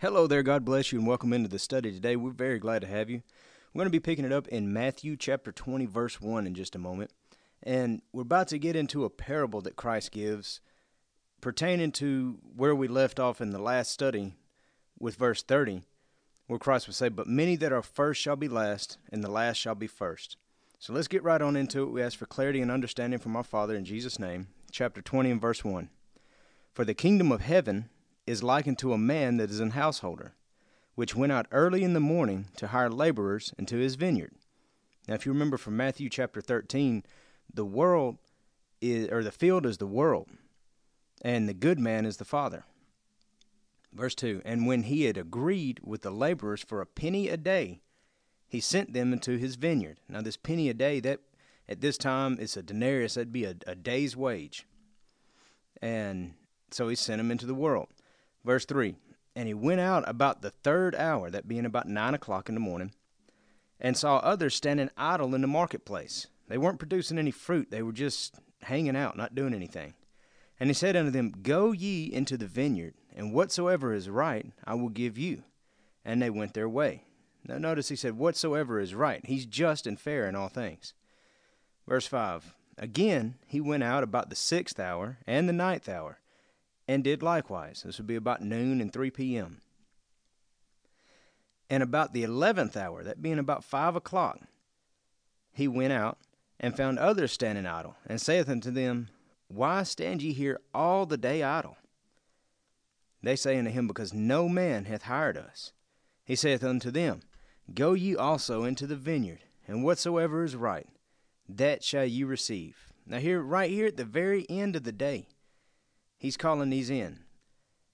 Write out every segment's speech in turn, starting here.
Hello there, God bless you, and welcome into the study today. We're very glad to have you. We're going to be picking it up in Matthew chapter 20, verse 1 in just a moment. And we're about to get into a parable that Christ gives pertaining to where we left off in the last study with verse 30, where Christ would say, But many that are first shall be last, and the last shall be first. So let's get right on into it. We ask for clarity and understanding from our Father in Jesus' name. Chapter 20 and verse 1. For the kingdom of heaven is likened to a man that is an householder, which went out early in the morning to hire laborers into his vineyard. Now, if you remember from Matthew chapter 13, the world is, or the field is the world, and the good man is the Father. Verse 2 And when he had agreed with the laborers for a penny a day, he sent them into his vineyard. Now, this penny a day, that at this time is a denarius, that'd be a, a day's wage. And so he sent them into the world. Verse 3 And he went out about the third hour, that being about nine o'clock in the morning, and saw others standing idle in the marketplace. They weren't producing any fruit, they were just hanging out, not doing anything. And he said unto them, Go ye into the vineyard, and whatsoever is right I will give you. And they went their way. Now notice he said, Whatsoever is right. He's just and fair in all things. Verse 5 Again he went out about the sixth hour and the ninth hour and did likewise. This would be about noon and 3 p.m. And about the eleventh hour, that being about five o'clock, he went out and found others standing idle, and saith unto them, Why stand ye here all the day idle? They say unto him, Because no man hath hired us. He saith unto them, Go ye also into the vineyard, and whatsoever is right, that shall ye receive. Now, here, right here at the very end of the day, he's calling these in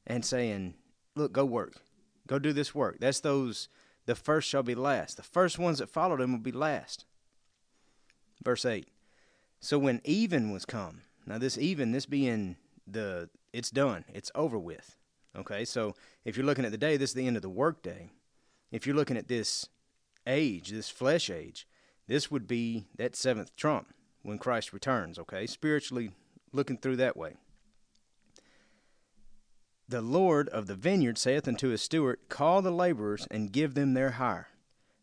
and saying, Look, go work. Go do this work. That's those, the first shall be last. The first ones that followed him will be last. Verse 8. So when even was come, now this even, this being the, it's done, it's over with. Okay, so if you're looking at the day, this is the end of the workday. If you're looking at this age, this flesh age, this would be that seventh trump when Christ returns, okay? Spiritually looking through that way. The Lord of the vineyard saith unto his steward, Call the laborers and give them their hire,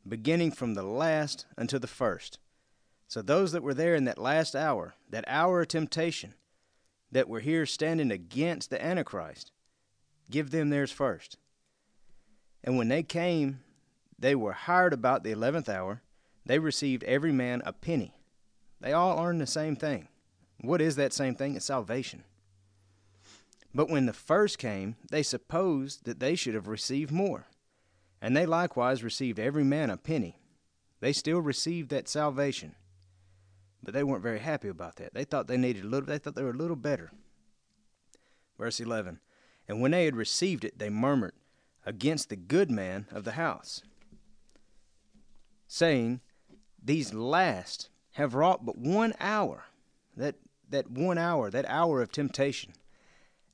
beginning from the last unto the first. So those that were there in that last hour, that hour of temptation, that were here standing against the Antichrist, give them theirs first. And when they came, they were hired about the eleventh hour. They received every man a penny. They all earned the same thing. What is that same thing? It's salvation. But when the first came, they supposed that they should have received more. And they likewise received every man a penny. They still received that salvation. But they weren't very happy about that. They thought they needed a little they thought they were a little better. Verse 11. And when they had received it, they murmured against the good man of the house, saying, These last have wrought but one hour, that that one hour, that hour of temptation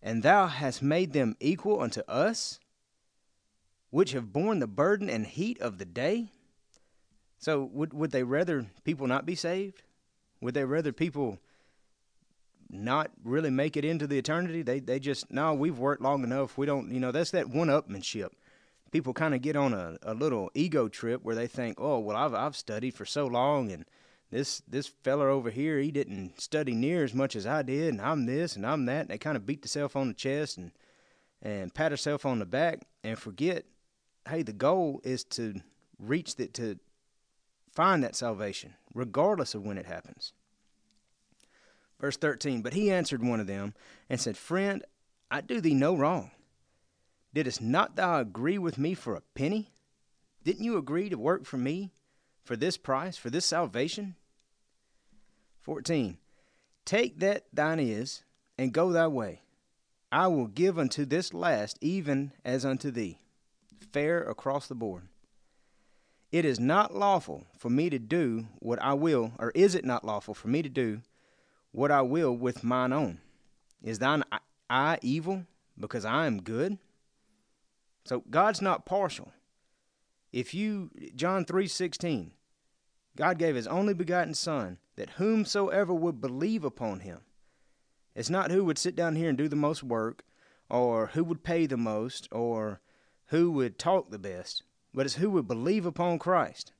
and thou hast made them equal unto us, which have borne the burden and heat of the day? So, would, would they rather people not be saved? Would they rather people not really make it into the eternity? They, they just, no, we've worked long enough. We don't, you know, that's that one upmanship. People kind of get on a, a little ego trip where they think, oh, well, I've, I've studied for so long and this this feller over here he didn't study near as much as I did, and I'm this and I'm that. And they kind of beat themselves on the chest and and pat themselves on the back and forget, hey, the goal is to reach that to find that salvation, regardless of when it happens. Verse 13, but he answered one of them and said, Friend, I do thee no wrong. Didst not thou agree with me for a penny? Didn't you agree to work for me for this price, for this salvation? 14. Take that thine is, and go thy way. I will give unto this last even as unto thee. Fair across the board. It is not lawful for me to do what I will, or is it not lawful for me to do what I will with mine own? Is thine eye evil because I am good? So God's not partial. If you John 3:16 God gave his only begotten son that whomsoever would believe upon him. It's not who would sit down here and do the most work or who would pay the most or who would talk the best but it's who would believe upon Christ.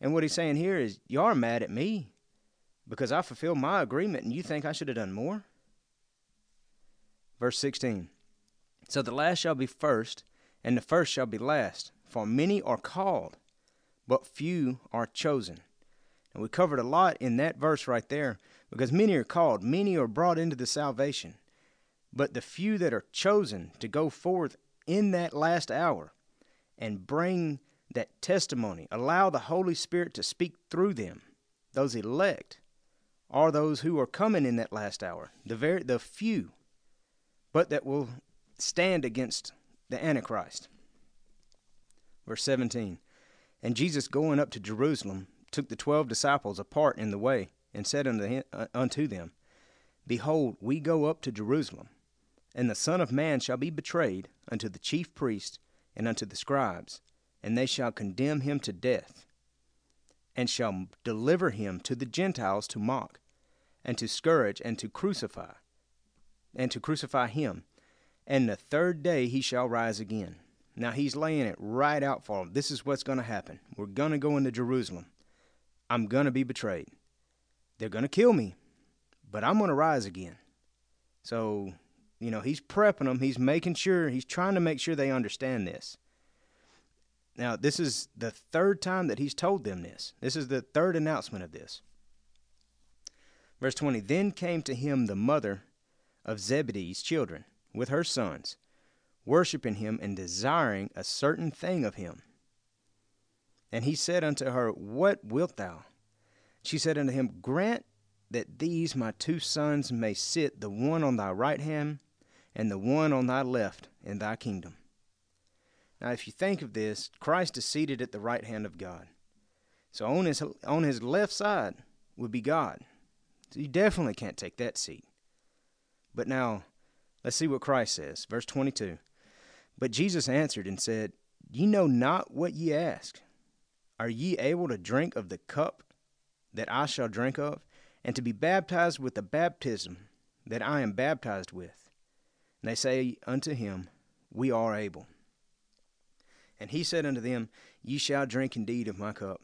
And what he's saying here is, you are mad at me because I fulfilled my agreement and you think I should have done more? Verse 16 So the last shall be first, and the first shall be last. For many are called, but few are chosen. And we covered a lot in that verse right there because many are called, many are brought into the salvation. But the few that are chosen to go forth in that last hour and bring that testimony. Allow the Holy Spirit to speak through them. Those elect are those who are coming in that last hour, the very the few, but that will stand against the Antichrist. Verse 17. And Jesus going up to Jerusalem took the twelve disciples apart in the way, and said uh, unto them, Behold, we go up to Jerusalem, and the Son of Man shall be betrayed unto the chief priests and unto the scribes, and they shall condemn him to death, and shall deliver him to the Gentiles to mock, and to scourge, and to crucify, and to crucify him. And the third day he shall rise again. Now he's laying it right out for them. This is what's going to happen. We're going to go into Jerusalem. I'm going to be betrayed. They're going to kill me, but I'm going to rise again. So you know, he's prepping them. He's making sure, he's trying to make sure they understand this. Now, this is the third time that he's told them this. This is the third announcement of this. Verse 20 Then came to him the mother of Zebedee's children with her sons, worshiping him and desiring a certain thing of him. And he said unto her, What wilt thou? She said unto him, Grant that these my two sons may sit, the one on thy right hand and the one on thy left in thy kingdom. Now, if you think of this, Christ is seated at the right hand of God. So on his on his left side would be God. So you definitely can't take that seat. But now, let's see what Christ says. Verse 22. But Jesus answered and said, Ye know not what ye ask. Are ye able to drink of the cup that I shall drink of, and to be baptized with the baptism that I am baptized with? And they say unto him, We are able. And he said unto them, Ye shall drink indeed of my cup,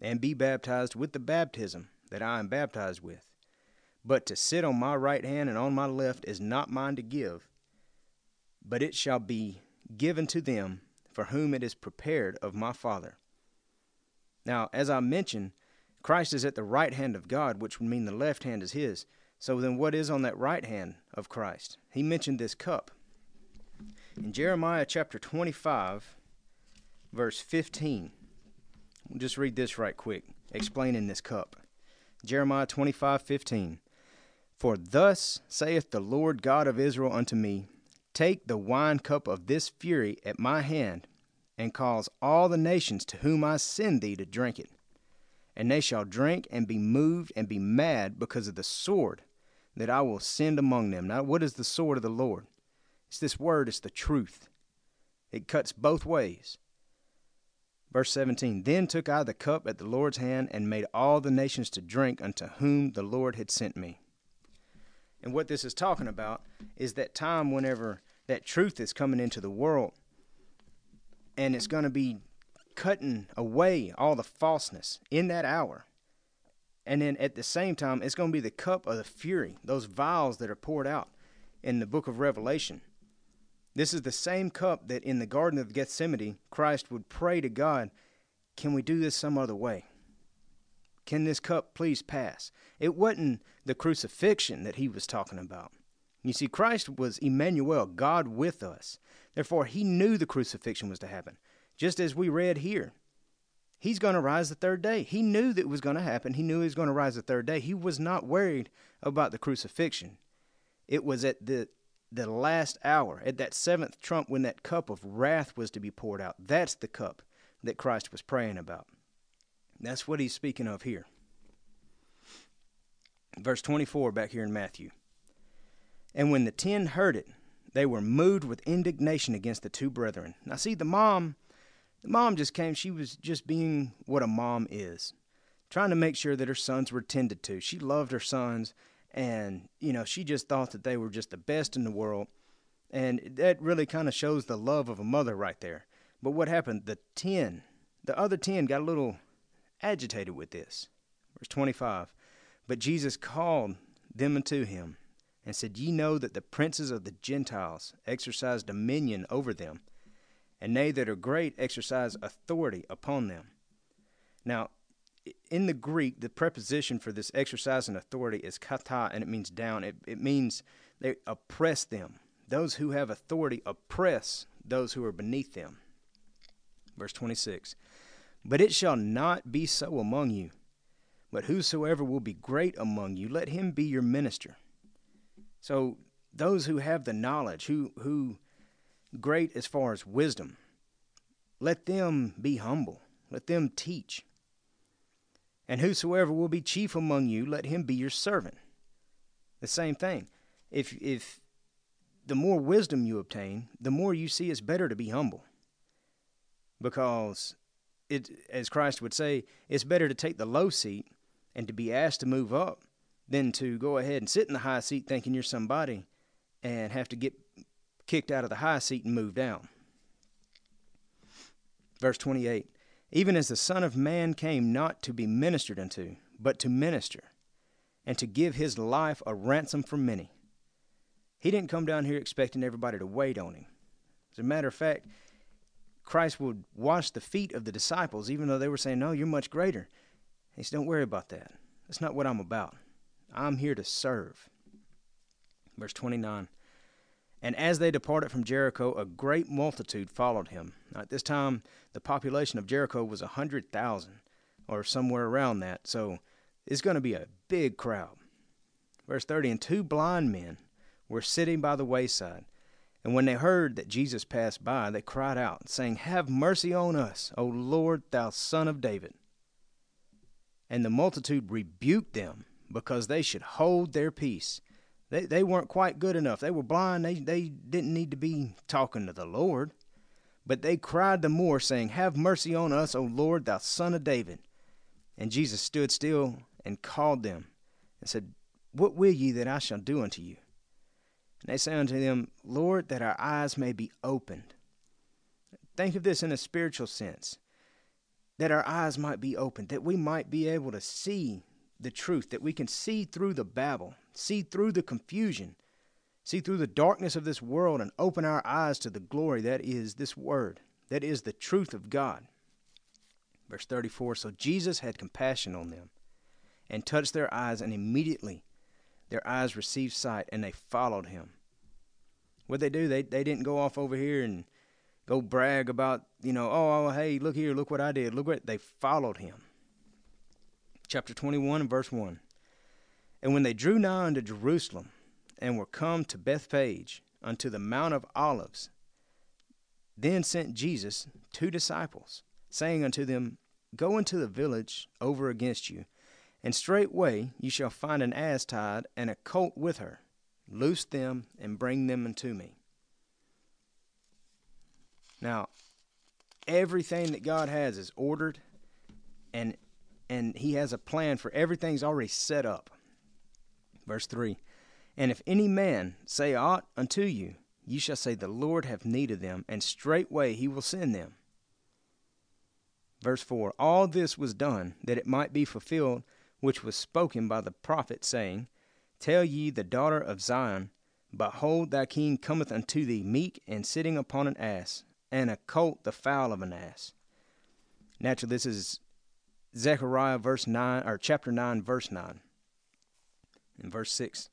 and be baptized with the baptism that I am baptized with. But to sit on my right hand and on my left is not mine to give, but it shall be given to them for whom it is prepared of my Father. Now, as I mentioned, Christ is at the right hand of God, which would mean the left hand is his. So then, what is on that right hand of Christ? He mentioned this cup. In Jeremiah chapter 25, verse 15, we'll just read this right quick, explaining this cup. Jeremiah 25, 15. For thus saith the Lord God of Israel unto me Take the wine cup of this fury at my hand, and cause all the nations to whom I send thee to drink it. And they shall drink and be moved and be mad because of the sword that I will send among them. Now, what is the sword of the Lord? It's this word, it's the truth. It cuts both ways. Verse 17 Then took I the cup at the Lord's hand and made all the nations to drink unto whom the Lord had sent me. And what this is talking about is that time whenever that truth is coming into the world and it's going to be cutting away all the falseness in that hour. And then at the same time, it's going to be the cup of the fury, those vials that are poured out in the book of Revelation. This is the same cup that in the Garden of Gethsemane, Christ would pray to God, Can we do this some other way? Can this cup please pass? It wasn't the crucifixion that he was talking about. You see, Christ was Emmanuel, God with us. Therefore, he knew the crucifixion was to happen, just as we read here he's going to rise the third day. He knew that it was going to happen. He knew he was going to rise the third day. He was not worried about the crucifixion. It was at the the last hour, at that seventh trump when that cup of wrath was to be poured out. That's the cup that Christ was praying about. That's what he's speaking of here. Verse 24 back here in Matthew. And when the ten heard it, they were moved with indignation against the two brethren. Now, see, the mom, the mom just came. She was just being what a mom is, trying to make sure that her sons were tended to. She loved her sons, and you know, she just thought that they were just the best in the world. And that really kind of shows the love of a mother right there. But what happened? The ten, the other ten, got a little agitated with this. Verse 25. But Jesus called them unto him and said, Ye know that the princes of the Gentiles exercise dominion over them, and they that are great exercise authority upon them. Now, in the Greek, the preposition for this exercising authority is kata, and it means down. It, it means they oppress them. Those who have authority oppress those who are beneath them. Verse 26 But it shall not be so among you. But whosoever will be great among you, let him be your minister. So those who have the knowledge, who who great as far as wisdom, let them be humble. Let them teach. And whosoever will be chief among you, let him be your servant. The same thing. If if the more wisdom you obtain, the more you see it's better to be humble. Because it as Christ would say, it's better to take the low seat and to be asked to move up than to go ahead and sit in the high seat thinking you're somebody and have to get kicked out of the high seat and move down. Verse 28 Even as the Son of Man came not to be ministered unto, but to minister, and to give his life a ransom for many. He didn't come down here expecting everybody to wait on him. As a matter of fact, Christ would wash the feet of the disciples, even though they were saying, No, you're much greater. He said, Don't worry about that. That's not what I'm about. I'm here to serve. Verse 29 And as they departed from Jericho, a great multitude followed him. Now, at this time, the population of Jericho was a 100,000 or somewhere around that. So it's going to be a big crowd. Verse 30 And two blind men were sitting by the wayside. And when they heard that Jesus passed by, they cried out, saying, Have mercy on us, O Lord, thou Son of David. And the multitude rebuked them because they should hold their peace. They, they weren't quite good enough. They were blind. They, they didn't need to be talking to the Lord. But they cried the more, saying, Have mercy on us, O Lord, thou Son of David. And Jesus stood still and called them and said, What will ye that I shall do unto you? And they say unto them, Lord, that our eyes may be opened. Think of this in a spiritual sense that our eyes might be opened, that we might be able to see the truth, that we can see through the babble, see through the confusion, see through the darkness of this world, and open our eyes to the glory that is this word, that is the truth of God. Verse 34 So Jesus had compassion on them and touched their eyes, and immediately their eyes received sight, and they followed him. What they do, they, they didn't go off over here and go brag about, you know, oh, oh, hey, look here, look what I did. Look what they followed him. Chapter 21 and verse 1. And when they drew nigh unto Jerusalem and were come to Bethphage unto the Mount of Olives, then sent Jesus two disciples, saying unto them, Go into the village over against you, and straightway ye shall find an ass tied and a colt with her. Loose them and bring them unto me. Now, everything that God has is ordered and and he has a plan for everything's already set up. Verse 3 And if any man say aught unto you, ye shall say, The Lord hath need of them, and straightway he will send them. Verse 4 All this was done that it might be fulfilled which was spoken by the prophet, saying, Tell ye the daughter of Zion, Behold, thy king cometh unto thee meek and sitting upon an ass, and a colt the foal of an ass. Naturally, this is Zechariah verse nine or chapter nine, verse nine. In verse six.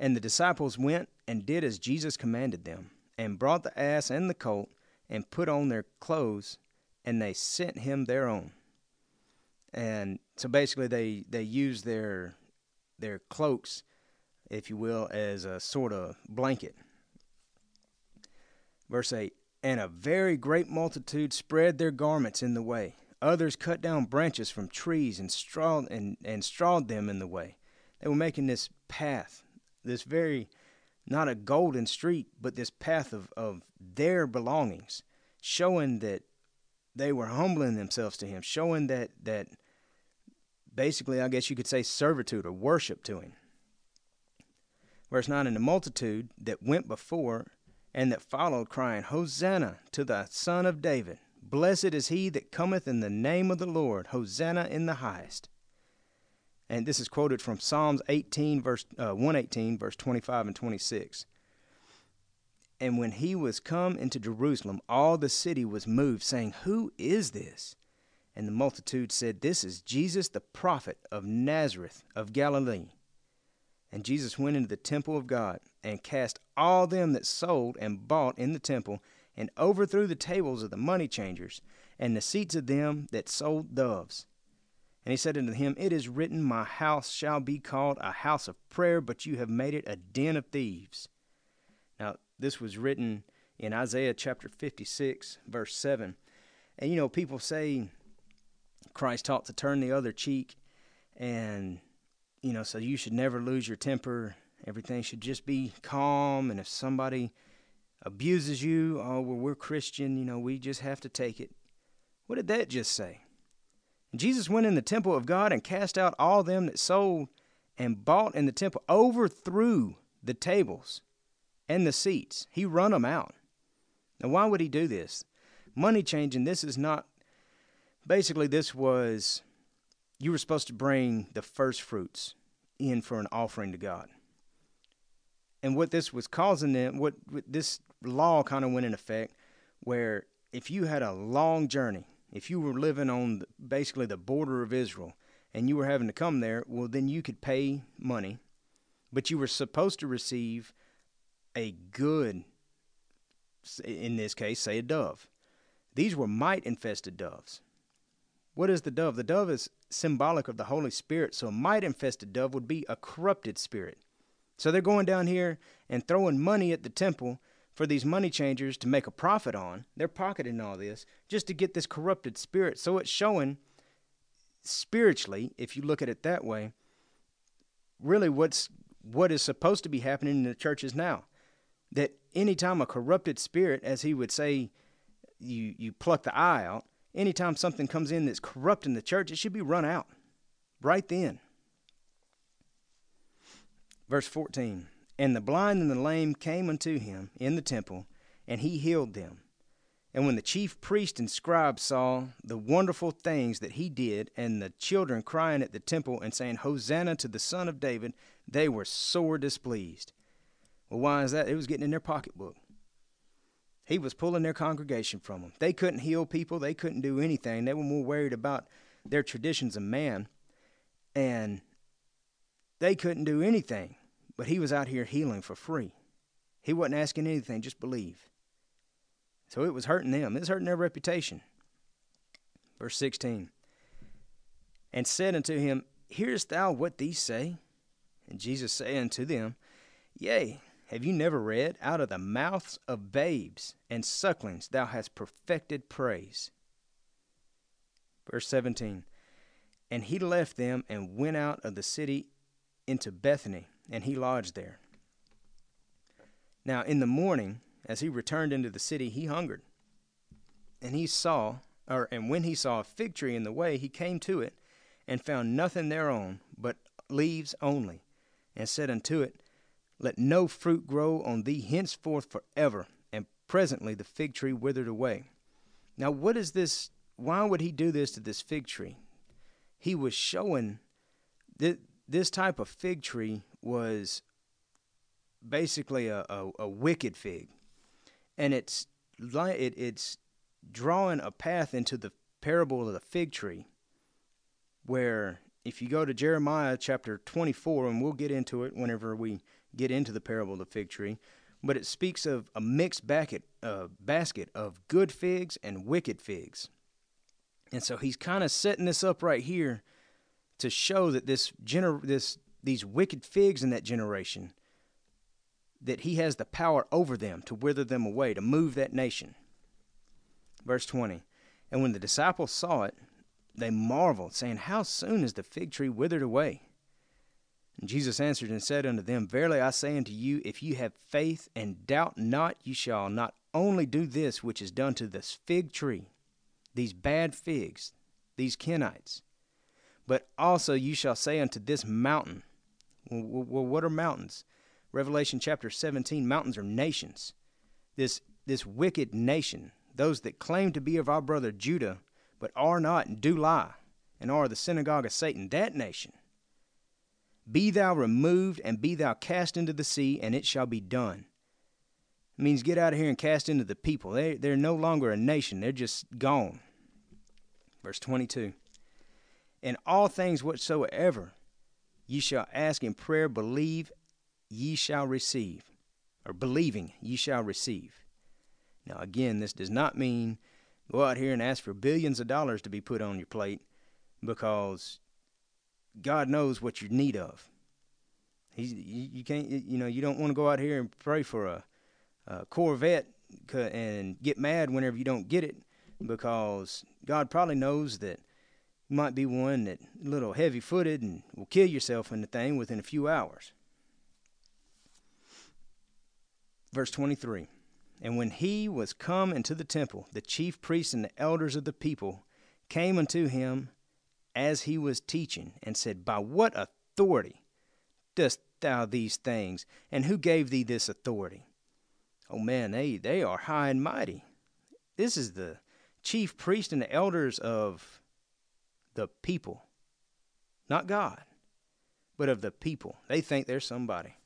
And the disciples went and did as Jesus commanded them, and brought the ass and the colt, and put on their clothes, and they sent him their own. And so basically they, they used their their cloaks, if you will, as a sort of blanket. Verse 8 And a very great multitude spread their garments in the way. Others cut down branches from trees and strawed and, and strawed them in the way. They were making this path, this very not a golden street, but this path of, of their belongings, showing that they were humbling themselves to him, showing that that basically I guess you could say servitude or worship to him. Verse 9 And the multitude that went before and that followed, crying, Hosanna to the Son of David. Blessed is he that cometh in the name of the Lord. Hosanna in the highest. And this is quoted from Psalms 18, verse uh, 118, verse 25 and 26. And when he was come into Jerusalem, all the city was moved, saying, Who is this? And the multitude said, This is Jesus the prophet of Nazareth of Galilee. And Jesus went into the temple of God, and cast all them that sold and bought in the temple, and overthrew the tables of the money changers, and the seats of them that sold doves. And he said unto him, It is written, My house shall be called a house of prayer, but you have made it a den of thieves. Now, this was written in Isaiah chapter 56, verse 7. And you know, people say Christ taught to turn the other cheek, and you know, so you should never lose your temper. Everything should just be calm. And if somebody abuses you, oh, well, we're Christian, you know, we just have to take it. What did that just say? Jesus went in the temple of God and cast out all them that sold and bought in the temple, overthrew the tables and the seats. He run them out. Now, why would he do this? Money changing, this is not, basically, this was you were supposed to bring the first fruits in for an offering to God. And what this was causing them, what, what this law kind of went in effect, where if you had a long journey, if you were living on the, basically the border of Israel and you were having to come there, well, then you could pay money, but you were supposed to receive a good, in this case, say a dove. These were mite infested doves. What is the dove? The dove is symbolic of the Holy Spirit. So a mite infested dove would be a corrupted spirit. So they're going down here and throwing money at the temple for these money changers to make a profit on. They're pocketing all this just to get this corrupted spirit. So it's showing spiritually, if you look at it that way, really what's what is supposed to be happening in the churches now. That anytime a corrupted spirit, as he would say, you you pluck the eye out, anytime something comes in that's corrupting the church, it should be run out right then. Verse 14 And the blind and the lame came unto him in the temple, and he healed them. And when the chief priest and scribes saw the wonderful things that he did, and the children crying at the temple and saying, Hosanna to the Son of David, they were sore displeased. Well, why is that? It was getting in their pocketbook. He was pulling their congregation from them. They couldn't heal people, they couldn't do anything. They were more worried about their traditions of man, and they couldn't do anything. But he was out here healing for free. He wasn't asking anything, just believe. So it was hurting them, it was hurting their reputation. Verse 16 And said unto him, Hearest thou what these say? And Jesus said unto them, Yea, have you never read, Out of the mouths of babes and sucklings thou hast perfected praise? Verse 17 And he left them and went out of the city into Bethany, and he lodged there. Now in the morning, as he returned into the city, he hungered. And he saw, or and when he saw a fig tree in the way, he came to it, and found nothing thereon but leaves only, and said unto it, Let no fruit grow on thee henceforth forever. And presently the fig tree withered away. Now, what is this? Why would he do this to this fig tree? He was showing that this type of fig tree was basically a, a, a wicked fig, and it's it, it's drawing a path into the parable of the fig tree, where if you go to Jeremiah chapter 24, and we'll get into it whenever we get into the parable of the fig tree, but it speaks of a mixed basket, uh, basket of good figs and wicked figs. And so he's kind of setting this up right here to show that this gener- this these wicked figs in that generation that he has the power over them to wither them away, to move that nation. Verse 20 And when the disciples saw it, they marveled, saying, How soon is the fig tree withered away? And Jesus answered and said unto them, Verily I say unto you, if you have faith and doubt not, you shall not only do this which is done to this fig tree, these bad figs, these Kenites, but also you shall say unto this mountain, well, what are mountains? Revelation chapter 17, mountains are nations. This, this wicked nation, those that claim to be of our brother Judah, but are not and do lie, and are the synagogue of Satan, that nation be thou removed, and be thou cast into the sea, and it shall be done. It means get out of here and cast into the people. They, they're no longer a nation, they're just gone. Verse 22 In all things whatsoever ye shall ask in prayer, believe ye shall receive. Or believing ye shall receive. Now, again, this does not mean go out here and ask for billions of dollars to be put on your plate because God knows what you need of. He's, you, can't, you know, you don't want to go out here and pray for a, a Corvette and get mad whenever you don't get it because God probably knows that you might be one that a little heavy footed and will kill yourself in the thing within a few hours. Verse 23 And when he was come into the temple, the chief priests and the elders of the people came unto him as he was teaching, and said, By what authority dost thou these things? And who gave thee this authority? Oh man, they, they are high and mighty. This is the chief priest and the elders of the people, not God, but of the people. They think they're somebody.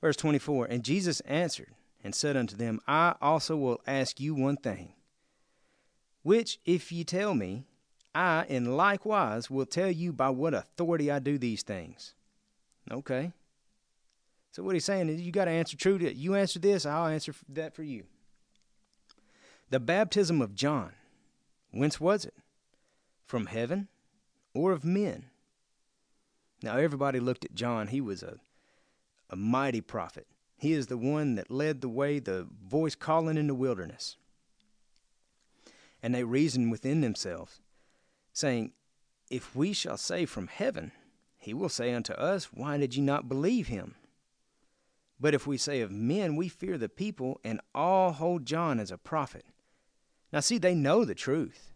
Verse 24 And Jesus answered and said unto them, I also will ask you one thing, which if ye tell me, I, in likewise, will tell you by what authority I do these things. Okay. So what he's saying is you got to answer true to it. You answer this, I'll answer that for you. The baptism of John, whence was it? From heaven or of men? Now everybody looked at John. He was a, a mighty prophet. He is the one that led the way, the voice calling in the wilderness. And they reasoned within themselves saying, If we shall say from heaven, he will say unto us, Why did ye not believe him? But if we say of men, we fear the people, and all hold John as a prophet. Now, see, they know the truth.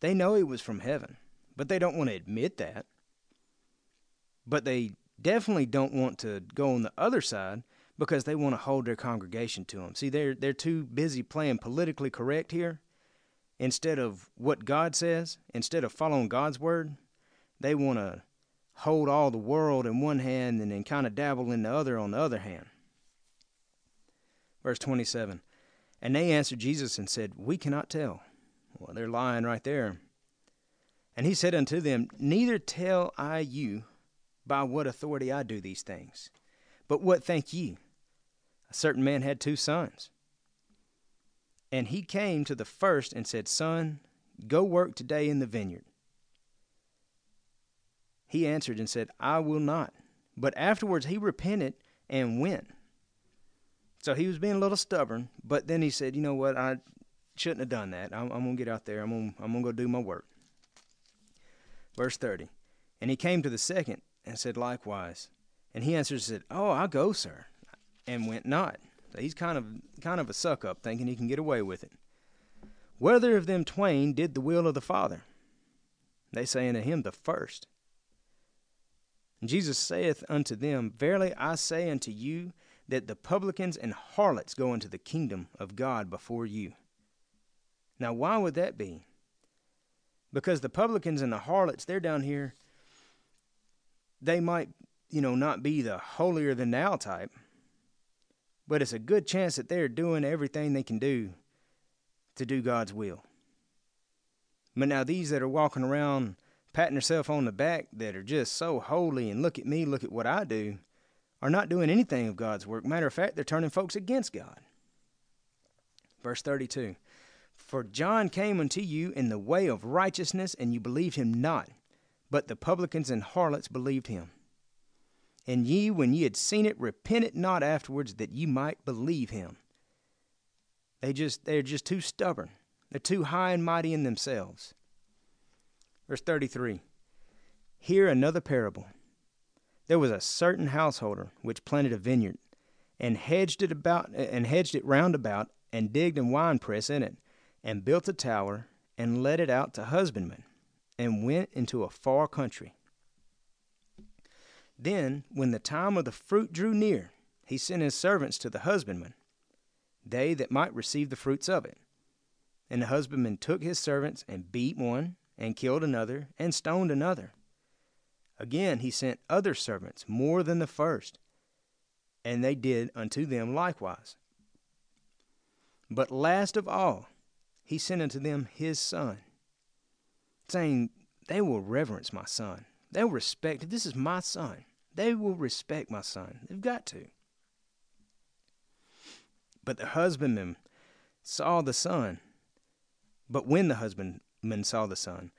They know he was from heaven, but they don't want to admit that. But they definitely don't want to go on the other side because they want to hold their congregation to him. See, they're, they're too busy playing politically correct here instead of what God says, instead of following God's word, they want to hold all the world in one hand and then kind of dabble in the other on the other hand. Verse 27 And they answered Jesus and said, We cannot tell. Well, they're lying right there. And he said unto them, Neither tell I you by what authority I do these things. But what think ye? A certain man had two sons. And he came to the first and said, Son, go work today in the vineyard. He answered and said, I will not. But afterwards he repented and went. So he was being a little stubborn, but then he said, You know what? I shouldn't have done that. I'm, I'm going to get out there. I'm going I'm to go do my work. Verse 30. And he came to the second and said likewise. And he answered and said, Oh, I'll go, sir, and went not. He's kind of kind of a suck up, thinking he can get away with it. Whether of them twain did the will of the Father? They say unto him, The first. And Jesus saith unto them, Verily I say unto you, that the publicans and harlots go into the kingdom of God before you. Now, why would that be? Because the publicans and the harlots, they're down here, they might, you know, not be the holier than thou type, but it's a good chance that they're doing everything they can do to do God's will. But now, these that are walking around patting themselves on the back that are just so holy and look at me, look at what I do, are not doing anything of God's work. Matter of fact, they're turning folks against God. Verse 32 For John came unto you in the way of righteousness, and you believed him not, but the publicans and harlots believed him. And ye, when ye had seen it, repented not afterwards that ye might believe him. They just they're just too stubborn. They're too high and mighty in themselves. Verse 33. Hear another parable. There was a certain householder which planted a vineyard and hedged it about and hedged it round about and digged a winepress in it and built a tower and let it out to husbandmen and went into a far country. Then, when the time of the fruit drew near, he sent his servants to the husbandman, they that might receive the fruits of it. And the husbandman took his servants and beat one, and killed another, and stoned another. Again he sent other servants more than the first, and they did unto them likewise. But last of all, he sent unto them his son, saying, They will reverence my son. They will respect, this is my son, they will respect my son. They've got to. But the husbandman saw the son. But when the husbandmen saw the son,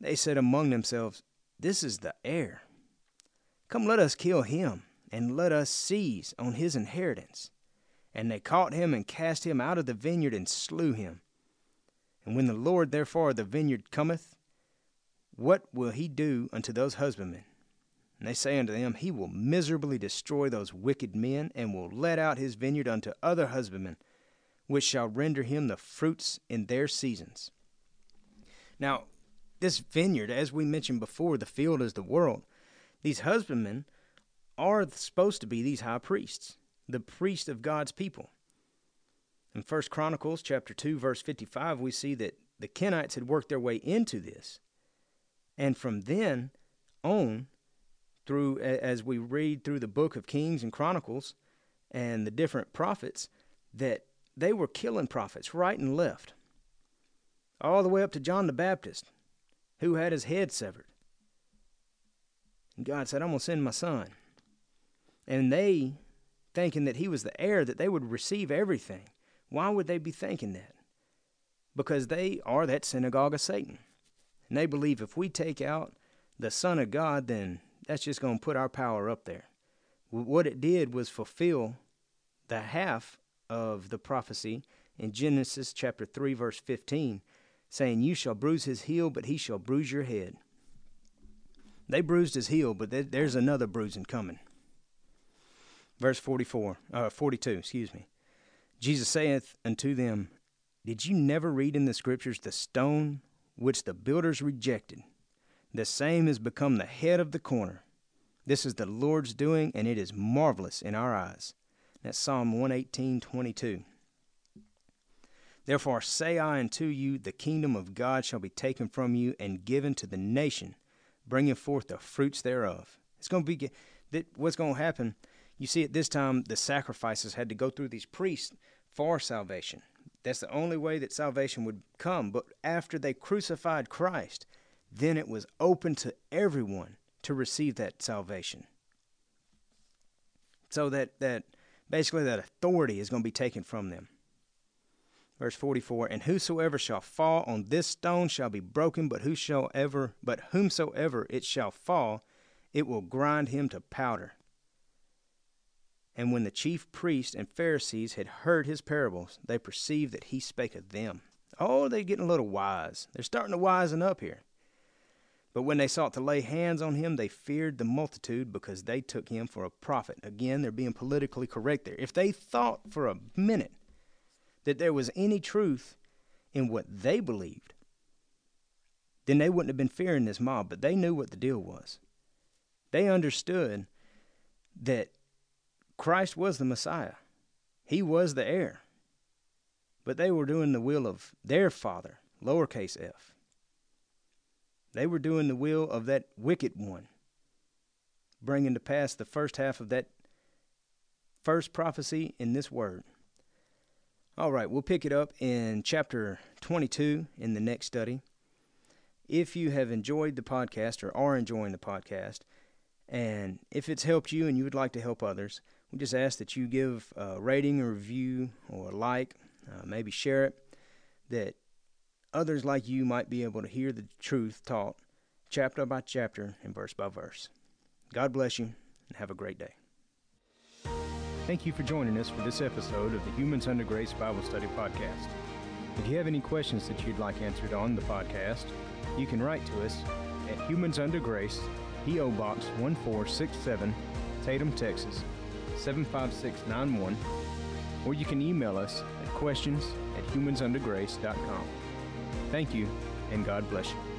they said among themselves, This is the heir. Come, let us kill him, and let us seize on his inheritance. And they caught him and cast him out of the vineyard and slew him. And when the Lord therefore of the vineyard cometh, what will he do unto those husbandmen? And they say unto them, He will miserably destroy those wicked men, and will let out his vineyard unto other husbandmen, which shall render him the fruits in their seasons. Now, this vineyard, as we mentioned before, the field is the world. These husbandmen are supposed to be these high priests, the priests of God's people. In First Chronicles chapter 2 verse 55 we see that the Kenites had worked their way into this. And from then on through as we read through the book of Kings and Chronicles and the different prophets that they were killing prophets right and left. All the way up to John the Baptist, who had his head severed. And God said, I'm going to send my son. And they, thinking that he was the heir, that they would receive everything. Why would they be thinking that? Because they are that synagogue of Satan. And they believe if we take out the Son of God, then that's just going to put our power up there. What it did was fulfill the half of the prophecy in Genesis chapter 3, verse 15, saying, You shall bruise his heel, but he shall bruise your head. They bruised his heel, but there's another bruising coming. Verse 44, uh, 42, excuse me. Jesus saith unto them, Did you never read in the scriptures the stone which the builders rejected the same has become the head of the corner. This is the Lord's doing, and it is marvelous in our eyes. That's Psalm 118, 22. Therefore say I unto you, the kingdom of God shall be taken from you and given to the nation, bringing forth the fruits thereof. It's going to be that what's going to happen. You see, at this time, the sacrifices had to go through these priests for salvation. That's the only way that salvation would come. But after they crucified Christ, then it was open to everyone to receive that salvation. So that, that basically that authority is going to be taken from them. Verse 44 And whosoever shall fall on this stone shall be broken, but whosoever but whomsoever it shall fall, it will grind him to powder. And when the chief priests and Pharisees had heard his parables, they perceived that he spake of them. Oh, they're getting a little wise. They're starting to wisen up here. But when they sought to lay hands on him, they feared the multitude because they took him for a prophet. Again, they're being politically correct there. If they thought for a minute that there was any truth in what they believed, then they wouldn't have been fearing this mob, but they knew what the deal was. They understood that Christ was the Messiah, He was the heir. But they were doing the will of their Father, lowercase f. They were doing the will of that wicked one, bringing to pass the first half of that first prophecy in this word. All right, we'll pick it up in chapter 22 in the next study. If you have enjoyed the podcast or are enjoying the podcast, and if it's helped you and you would like to help others, we just ask that you give a rating, a review, or a like, uh, maybe share it, that others like you might be able to hear the truth taught chapter by chapter and verse by verse. God bless you and have a great day. Thank you for joining us for this episode of the Humans Under Grace Bible Study Podcast. If you have any questions that you'd like answered on the podcast, you can write to us at Humans Under Grace, P.O. Box 1467, Tatum, Texas 75691, or you can email us at questions at humansundergrace.com. Thank you, and God bless you.